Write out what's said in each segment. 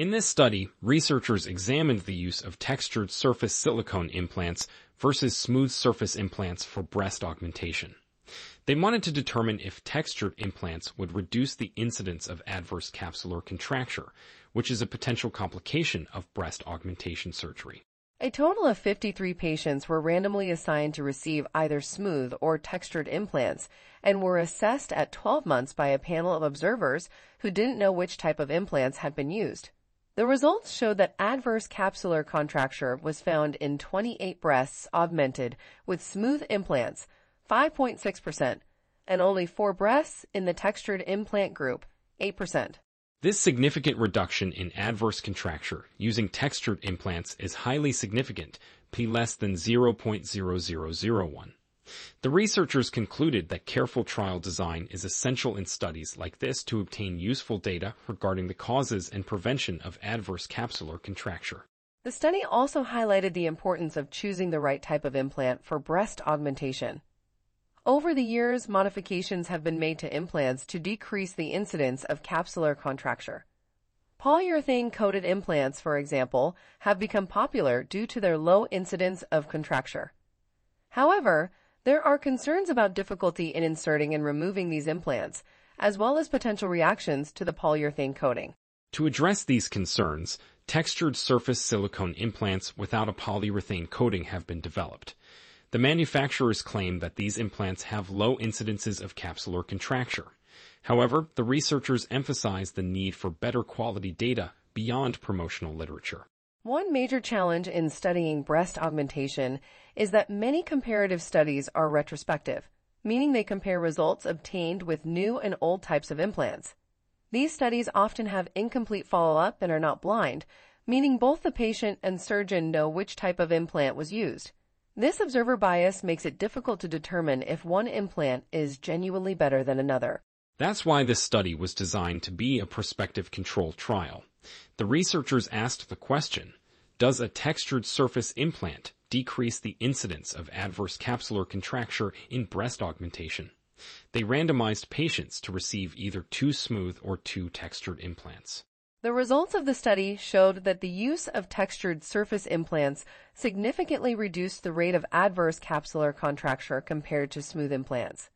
In this study, researchers examined the use of textured surface silicone implants versus smooth surface implants for breast augmentation. They wanted to determine if textured implants would reduce the incidence of adverse capsular contracture, which is a potential complication of breast augmentation surgery. A total of 53 patients were randomly assigned to receive either smooth or textured implants and were assessed at 12 months by a panel of observers who didn't know which type of implants had been used. The results showed that adverse capsular contracture was found in 28 breasts augmented with smooth implants 5.6%, and only four breasts in the textured implant group, 8%. This significant reduction in adverse contracture using textured implants is highly significant, p less than 0.0001. The researchers concluded that careful trial design is essential in studies like this to obtain useful data regarding the causes and prevention of adverse capsular contracture. The study also highlighted the importance of choosing the right type of implant for breast augmentation. Over the years, modifications have been made to implants to decrease the incidence of capsular contracture. Polyurethane-coated implants, for example, have become popular due to their low incidence of contracture. However, there are concerns about difficulty in inserting and removing these implants, as well as potential reactions to the polyurethane coating. To address these concerns, textured surface silicone implants without a polyurethane coating have been developed. The manufacturers claim that these implants have low incidences of capsular contracture. However, the researchers emphasize the need for better quality data beyond promotional literature. One major challenge in studying breast augmentation is that many comparative studies are retrospective, meaning they compare results obtained with new and old types of implants. These studies often have incomplete follow-up and are not blind, meaning both the patient and surgeon know which type of implant was used. This observer bias makes it difficult to determine if one implant is genuinely better than another. That's why this study was designed to be a prospective control trial. The researchers asked the question, does a textured surface implant decrease the incidence of adverse capsular contracture in breast augmentation? They randomized patients to receive either two smooth or two textured implants. The results of the study showed that the use of textured surface implants significantly reduced the rate of adverse capsular contracture compared to smooth implants.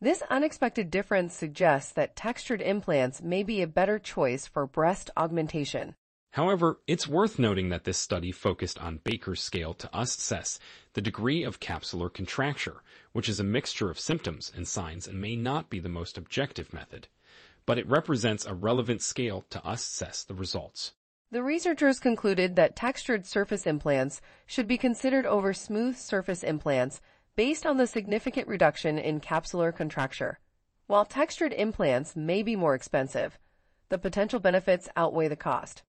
This unexpected difference suggests that textured implants may be a better choice for breast augmentation. However, it's worth noting that this study focused on Baker's scale to assess the degree of capsular contracture, which is a mixture of symptoms and signs and may not be the most objective method but it represents a relevant scale to assess the results. The researchers concluded that textured surface implants should be considered over smooth surface implants based on the significant reduction in capsular contracture. While textured implants may be more expensive, the potential benefits outweigh the cost.